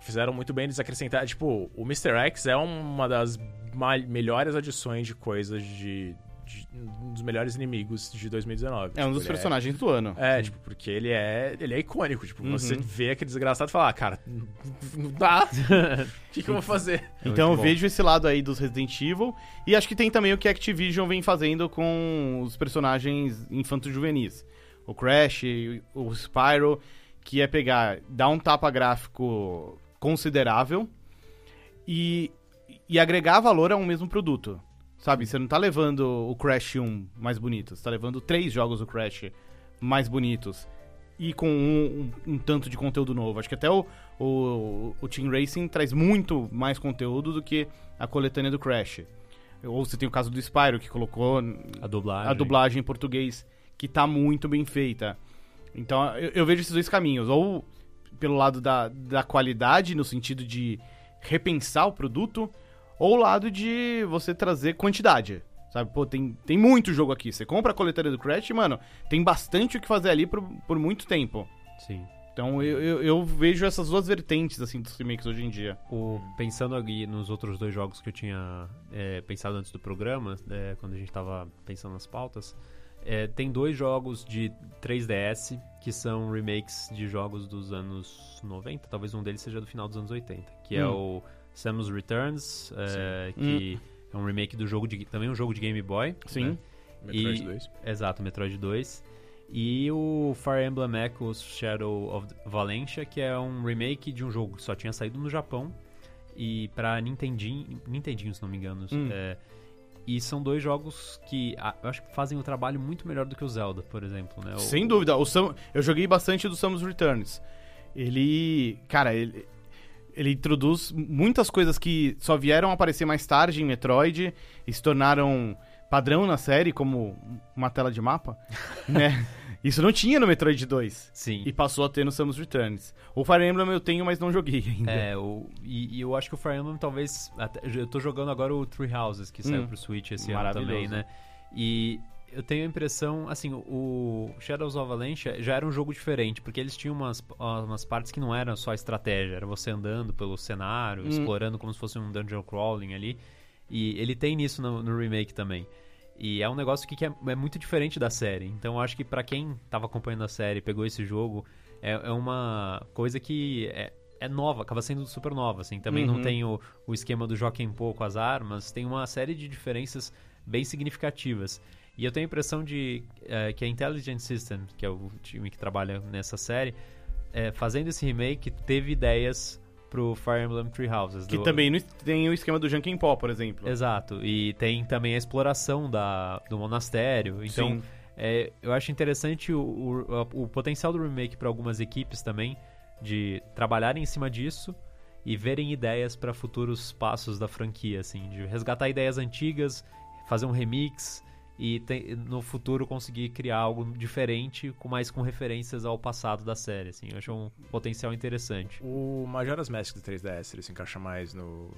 fizeram muito bem eles acrescentar. Tipo, o Mr. X é uma das melhores adições de coisas de. De- um dos melhores inimigos de 2019. É um Tipo, dos ele personagens do ano. É, tipo, porque ele é, ele é icônico. Tipo, você Uhum. vê aquele desgraçado e fala, ah, cara, não dá. *laughs* O que, que eu vou fazer? Então eu bom. vejo esse lado aí dos Resident Evil. E acho que tem também o que a Activision vem fazendo com os personagens infanto-juvenis. O Crash, o Spyro, que é pegar, dar um tapa gráfico considerável e, e agregar valor a um mesmo produto. Sabe, você não tá levando o Crash 1 mais bonito, você tá levando três jogos do Crash mais bonitos. E com um, um- um tanto de conteúdo novo. Acho que até o, o, o Team Racing traz muito mais conteúdo do que a coletânea do Crash. Ou você tem o caso do Spyro, que colocou A dublagem. a dublagem em português, que tá muito bem feita. Então, eu, eu vejo esses dois caminhos. Ou pelo lado da, da qualidade, no sentido de repensar o produto, ou o lado de você trazer quantidade. Sabe, pô, tem, tem muito jogo aqui. Você compra a coletânea do Crash, mano, tem bastante o que fazer ali por, por muito tempo. Sim. Então eu, eu, eu vejo essas duas vertentes, assim, dos remakes hoje em dia. O, pensando aqui nos outros dois jogos que eu tinha é, pensado antes do programa, é, quando a gente tava pensando nas pautas, é, tem dois jogos de 3DS que são remakes de jogos dos anos 90, talvez um deles seja do final dos anos 80, que é Hum. o Samus Returns, é, que é um remake do jogo de também um jogo de Game Boy. Sim. né? Metroid E- 2. Exato, Metroid 2. E o Fire Emblem Echoes Shadow of Valencia, que é um remake de um jogo que só tinha saído no Japão e pra Nintendinho, Nintendinho, se não me engano. Hum. É, e são dois jogos que ah, eu acho que fazem o trabalho muito melhor do que o Zelda, por exemplo. Né? O- Sem dúvida. O Sam, eu joguei bastante do Samus Returns. Ele. Cara, ele. Ele introduz muitas coisas que só vieram aparecer mais tarde em Metroid e se tornaram padrão na série, como uma tela de mapa, *laughs* né? Isso não tinha no Metroid 2 Sim. e passou a ter no Samus Returns. O Fire Emblem eu tenho, mas não joguei *laughs* ainda. É, o, e, e eu acho que o Fire Emblem talvez. até- eu tô jogando agora o Three Houses, que saiu Hum. pro Switch esse ano também, né? E eu tenho a impressão, assim, o Shadows of Valencia já era um jogo diferente, porque eles tinham umas, umas partes que não eram só estratégia, era você andando pelo cenário, Hum. explorando como se fosse um dungeon crawling ali. E ele tem nisso no, no remake também. E é um negócio que, que é, é muito diferente da série. Então eu acho que pra quem tava acompanhando a série e pegou esse jogo, é, é uma coisa que é, é nova, acaba sendo super nova, assim. Também Uhum. não tem o, o esquema do Joaquim Pô com as armas, tem uma série de diferenças bem significativas. E eu tenho a impressão de é, que a Intelligent System, que é o time que trabalha nessa série, é, fazendo esse remake, teve ideias pro Fire Emblem Three Houses. Que do- também tem o esquema do Junkin Pó, por exemplo. Exato, e tem também a exploração da, do monastério. Então, é, eu acho interessante o, o, o potencial do remake para algumas equipes também, de trabalharem em cima disso e verem ideias para futuros passos da franquia, assim, de resgatar ideias antigas, fazer um remix e te- no futuro conseguir criar algo diferente, com mais com referências ao passado da série, assim. Eu acho um potencial interessante. O Majora's Mask do 3DS, ele se encaixa mais no,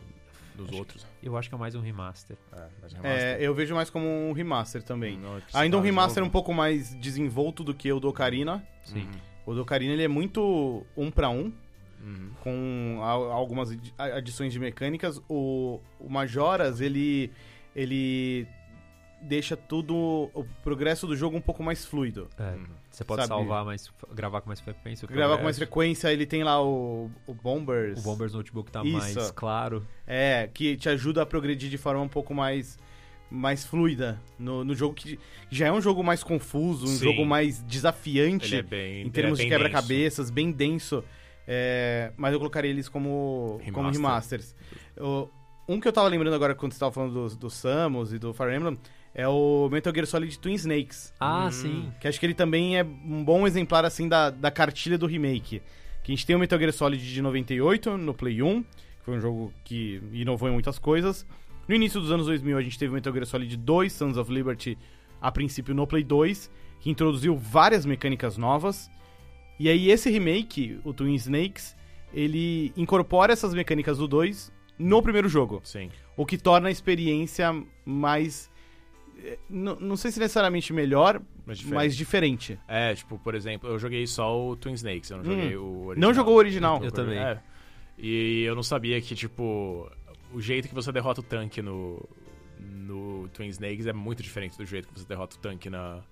nos outros. Eu acho que é mais um remaster. É, mas É, remaster. eu vejo mais como um remaster também. Não, Ainda um remaster um pouco mais desenvolto do que o do Ocarina. Sim. Uhum. O do Ocarina ele é muito um pra um, Uhum. com a- algumas adi- adições de mecânicas. O, o Majoras, ele, ele deixa tudo, o progresso do jogo um pouco mais fluido. É, Uhum. Você pode Sabe? salvar mais, gravar com mais frequência. o Gravar com mais frequência, ele tem lá o, o Bombers. O Bombers Notebook tá Isso. mais claro. É, que te ajuda a progredir de forma um pouco mais mais fluida no, no jogo que já é um jogo mais confuso, um Sim. jogo mais desafiante é bem. em termos ele de é bem quebra-cabeças, bem denso. É, mas eu colocaria eles como Remaster. como remasters. O- um que eu tava lembrando agora quando você tava falando do, do Samus e do Fire Emblem é o Metal Gear Solid Twin Snakes. Ah, Hum. sim. Que acho que ele também é um bom exemplar, assim, da, da cartilha do remake. Que a gente tem o Metal Gear Solid de 98, no Play 1, que foi um jogo que inovou em muitas coisas. No início dos anos 2000, a gente teve o Metal Gear Solid 2, Sons of Liberty, a princípio no Play 2. que introduziu várias mecânicas novas. E aí esse remake, o Twin Snakes, ele incorpora essas mecânicas do 2 no primeiro jogo. Sim. O que torna a experiência mais. Eh, n- Não sei se necessariamente melhor, Mas diferente. mas diferente. É, tipo, por exemplo, eu joguei só o Twin Snakes, eu não joguei o original. Não jogou o original. Eu também. É. E eu não sabia que, tipo, o jeito que você derrota o tanque no, no Twin Snakes é muito diferente do jeito que você derrota o tanque na.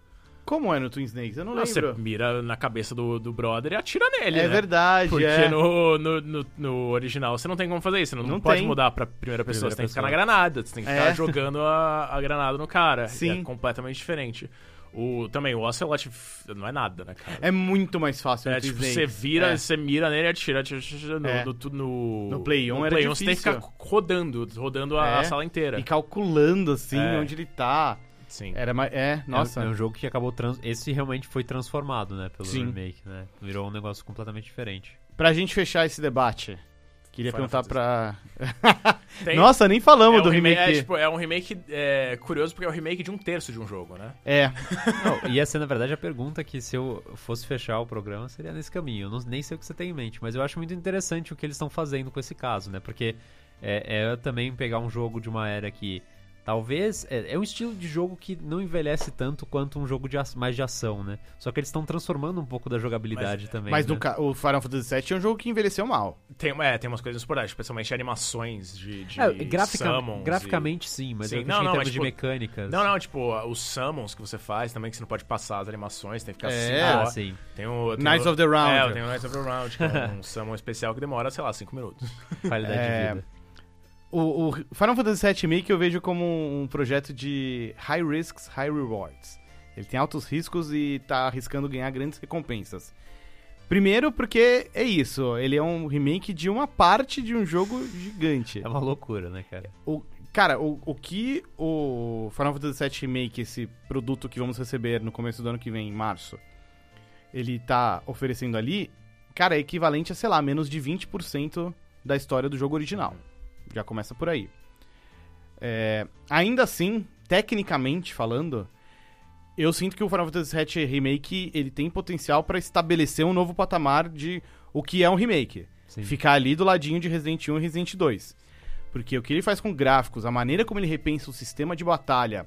Como é no Twin Snakes? Eu não Você lembro. mira na cabeça do, do brother e atira nele, É né? verdade, Porque é. no, no, no, no original você não tem como fazer isso. Você não, Não pode tem. mudar pra primeira pessoa. Primeira você tem que ficar na pessoa. granada. Você tem que É. ficar jogando a, a granada no cara. Sim. E é completamente diferente. O, também, o Ocelot não é nada, né, cara? É muito mais fácil no É, Twin tipo, você vira, É. você mira nele e atira, atira, atira no, É. no, no, No Play 1 no era Play 1 você tem que ficar rodando, rodando a, É. a sala inteira. E calculando, assim, É. onde ele tá. Sim. Era mais... É, nossa. É, é um jogo que acabou trans... esse realmente foi transformado, né, pelo Sim. remake, né? Virou um negócio completamente diferente. Pra gente fechar esse debate, queria Final perguntar pra... *laughs* Tem- Nossa, nem falamos é um do remake. É, tipo, é um remake é, curioso porque é o remake de um terço de um jogo, né? É, *laughs* Não, ia ser, na verdade, a pergunta que se eu fosse fechar o programa seria nesse caminho. Eu não, nem sei o que você tem em mente, mas eu acho muito interessante o que eles estão fazendo com esse caso, né? Porque é, é também pegar um jogo de uma era que talvez... É, é um estilo de jogo que não envelhece tanto quanto um jogo de mais de ação, né? Só que eles estão transformando um pouco da jogabilidade também, mas né? no o Final Fantasy VII é um jogo que envelheceu mal. Tem, é, tem umas coisas insuportáveis, especialmente animações de, de É, grafica- summons e- graficamente sim, mas Sim, eu não, que em não, termos mas, de tipo, mecânicas... Não, não, tipo, os summons que você faz também, que você não pode passar as animações, tem que ficar É. cinco Ah, horas. sim. Tem o, tem Knights o- of the Round. É, tem o Knights of the Round, que é um *laughs* summon especial que demora, sei lá, 5 minutos. Qualidade É, de vida. O, o Final Fantasy VII Remake eu vejo como um projeto de high risks, high rewards. Ele tem altos riscos e tá arriscando ganhar grandes recompensas. Primeiro porque é isso, ele é um remake de uma parte de um jogo gigante. É uma loucura, né, cara? O, cara, o, o que o Final Fantasy VII Remake, esse produto que vamos receber no começo do ano que vem, em março, ele tá oferecendo ali, cara, é equivalente a, sei lá, menos de 20% da história do jogo original. Já começa por aí. É, ainda assim, tecnicamente falando, eu sinto que o Final Fantasy VII Remake ele tem potencial pra estabelecer um novo patamar de o que é um remake Sim. ficar ali do ladinho de Resident 1 e Resident 2. Porque o que ele faz com gráficos, a maneira como ele repensa o sistema de batalha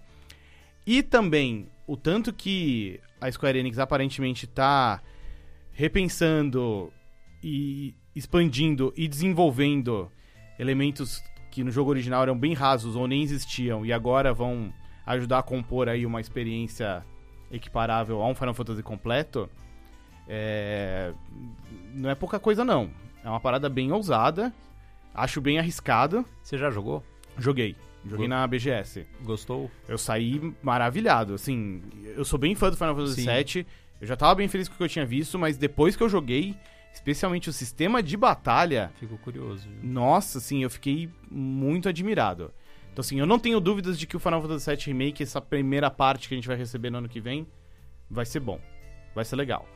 e também o tanto que a Square Enix aparentemente tá repensando e expandindo e desenvolvendo elementos que no jogo original eram bem rasos ou nem existiam e agora vão ajudar a compor aí uma experiência equiparável a um Final Fantasy completo, é... não é pouca coisa não. É uma parada bem ousada, acho bem arriscado. Você já jogou? Joguei, joguei Go- na BGS. Gostou? Eu saí maravilhado, assim, eu sou bem fã do Final Fantasy. VII, eu já tava bem feliz com o que eu tinha visto, mas depois que eu joguei, especialmente o sistema de batalha, Fico curioso. viu? nossa, assim, eu fiquei muito admirado. Então, assim, eu não tenho dúvidas de que o Final Fantasy VII Remake, essa primeira parte que a gente vai receber no ano que vem, vai ser bom. Vai ser legal.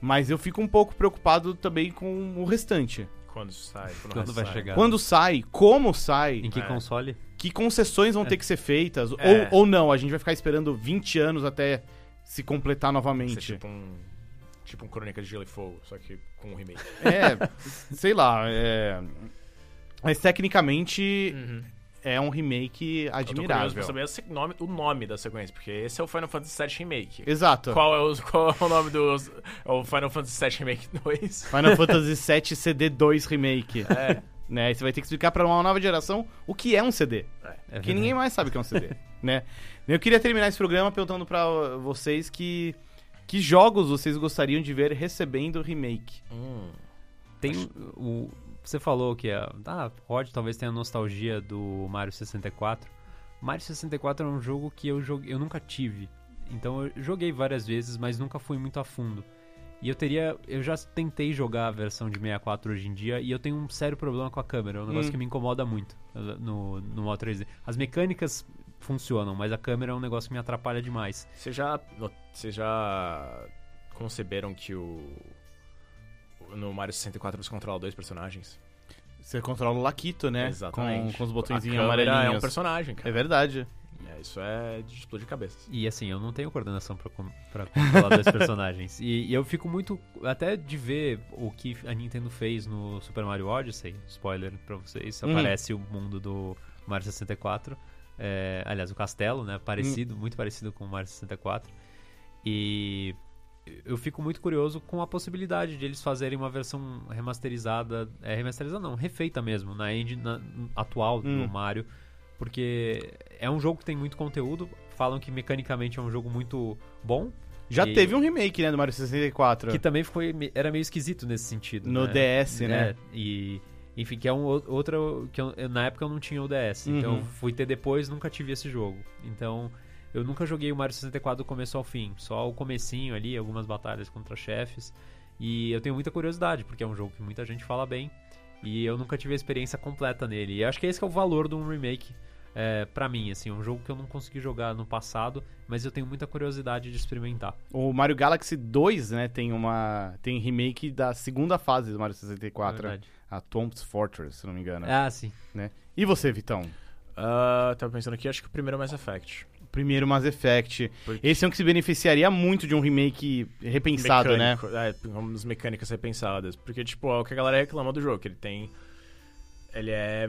Mas eu fico um pouco preocupado também com o restante. Quando sai, quando, Quando vai sai. chegar? Quando sai, como sai, Em que É. console? que concessões vão ter que ser feitas, É. ou, ou não, a gente vai ficar esperando 20 anos até se completar Vai ser novamente. tipo um. Tipo um Crônica de Gelo e Fogo, só que com um remake. *laughs* É, sei lá, é... Mas tecnicamente é um remake Eu tô admirável. pra saber o nome, o nome da sequência, porque esse é o Final Fantasy VII Remake. Exato. Qual é, o, qual é o nome do. É o Final Fantasy VII Remake 2? Final Fantasy *laughs* VII CD2 Remake. É. Né? Aí você vai ter que explicar pra uma nova geração o que é um CD. É Porque ninguém mais sabe o que é um CD, né? Eu queria terminar esse programa perguntando pra vocês que que jogos vocês gostariam de ver recebendo remake. Hum. Tem o. Você falou que a. Ah, pode, talvez tenha nostalgia do Mario 64. Mario 64 é um jogo que eu, joguei, eu nunca tive. Então eu joguei várias vezes, mas nunca fui muito a fundo. E eu teria. Eu já tentei jogar a versão de 64 hoje em dia e eu tenho um sério problema com a câmera. É um negócio Hum. que me incomoda muito no, no modo 3D. As mecânicas funcionam, mas a câmera é um negócio que me atrapalha demais. Vocês já, vocês já conceberam que o. No Mario 64 você controla dois personagens? Você controla o Laquito, né? Exatamente. Com, com os botõezinhos A câmera amarelinhos. é um personagem, cara. É verdade. É, isso é de explodir cabeças. E assim, eu não tenho coordenação pra, pra controlar dois *laughs* personagens. E, e eu fico muito. Até de ver o que a Nintendo fez no Super Mario Odyssey, spoiler pra vocês, Hum. aparece o mundo do Mario 64. É, aliás, o castelo, né? Parecido, muito parecido com o Mario 64. E eu fico muito curioso com a possibilidade de eles fazerem uma versão remasterizada. É, remasterizada não, refeita mesmo, na engine na- atual Hum. do Mario. Porque é um jogo que tem muito conteúdo. Falam que mecanicamente é um jogo muito bom. Já E- teve um remake, né, do Mario 64. Que também foi, era meio esquisito nesse sentido. No né? DS, né? É, e. Enfim, que é um outro. Que eu- na época eu não tinha o DS. Então Uhum. eu fui ter depois, nunca tive esse jogo. Então. Eu nunca joguei o Mario 64 do começo ao fim. Só o comecinho ali, algumas batalhas contra chefes. E eu tenho muita curiosidade, porque é um jogo que muita gente fala bem. E eu nunca tive a experiência completa nele. E acho que esse que é o valor de um remake é, para mim, assim, um jogo que eu não consegui jogar no passado, mas eu tenho muita curiosidade de experimentar. O Mario Galaxy 2, né, tem uma tem remake da segunda fase do Mario É 64, verdade. a Tomb's Fortress, se não me engano. Ah, sim. né? E você, Vitão? Ah, tava pensando aqui, acho que o primeiro é Mass Effect. Primeiro Mass Effect. Porque- Esse é um que se beneficiaria muito de um remake repensado, né? Mecânico, É, vamos mecânicas repensadas. Porque, tipo, é o que a galera reclama do jogo, que ele tem. Ele é.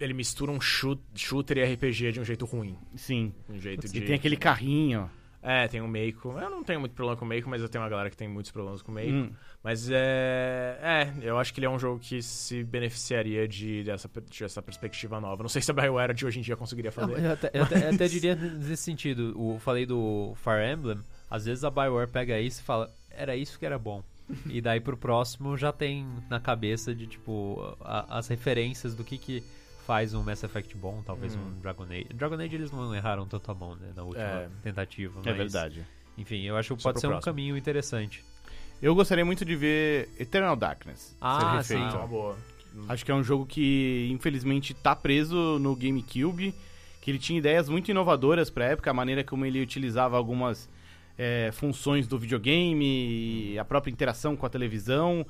Ele mistura um shoot- shooter e RPG de um jeito ruim. Sim. Um jeito E de. tem aquele carrinho. É, tem um Meiko. Eu não tenho muito problema com o Meiko, mas eu tenho uma galera que tem muitos problemas com o Meiko. Hum. Mas é. É, eu acho que ele é um jogo que se beneficiaria de, dessa, de essa perspectiva nova. Não sei se a BioWare de hoje em dia conseguiria Não, fazer. eu até, eu até- eu até diria nesse sentido. O, falei do Fire Emblem. Às vezes a Bioware pega isso e fala: era isso que era bom. *laughs* E daí pro próximo já tem na cabeça de tipo a- as referências do que que faz um Mass Effect bom, talvez Hum. um Dragon Age. Dragon Age eles não erraram tanto a mão, né, na última É. tentativa. É mas, verdade. Enfim, eu acho que pode ser um próximo. caminho interessante. Eu gostaria muito de ver Eternal Darkness Ah, ser refeito. sim. uma boa. Acho que é um jogo que, infelizmente, tá preso no GameCube, que ele tinha ideias muito inovadoras pra época, a maneira como ele utilizava algumas é, funções do videogame, e a própria interação com a televisão.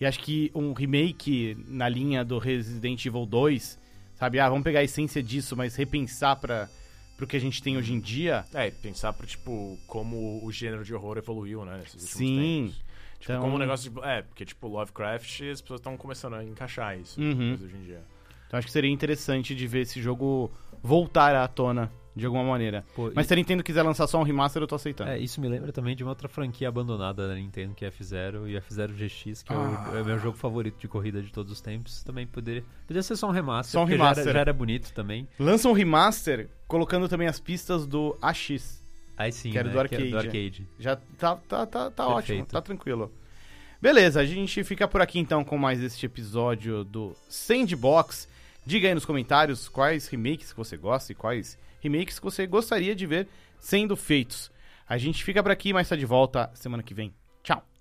E acho que um remake na linha do Resident Evil 2, sabe? Ah, vamos pegar a essência disso, mas repensar para pro que a gente tem hoje em dia. É, pensar pro, tipo, como o gênero de horror evoluiu, né? Sim. tempos. Tipo, Então- como o negócio de. É, porque, tipo, Lovecraft, as pessoas estão começando a encaixar isso Uhum. hoje em dia. Então acho que seria interessante de ver esse jogo voltar à tona de alguma maneira. Pô, Mas se a Nintendo quiser lançar só um remaster, eu tô aceitando. É, isso me lembra também de uma outra franquia abandonada da Nintendo, que é F-Zero e F-Zero GX, que é, Ah. o, é o meu jogo favorito de corrida de todos os tempos. Também poderia, ser só um remaster, Só um remaster. Já, era, já era bonito também. Lança um remaster colocando também as pistas do AX. Aí sim, Que era né, do arcade. do arcade. Já tá, tá, tá, tá ótimo, tá tranquilo. Beleza, a gente fica por aqui então com mais este episódio do Sandbox. Diga aí nos comentários quais remakes que você gosta e quais remakes que você gostaria de ver sendo feitos. A gente fica por aqui, mas tá de volta semana que vem. Tchau!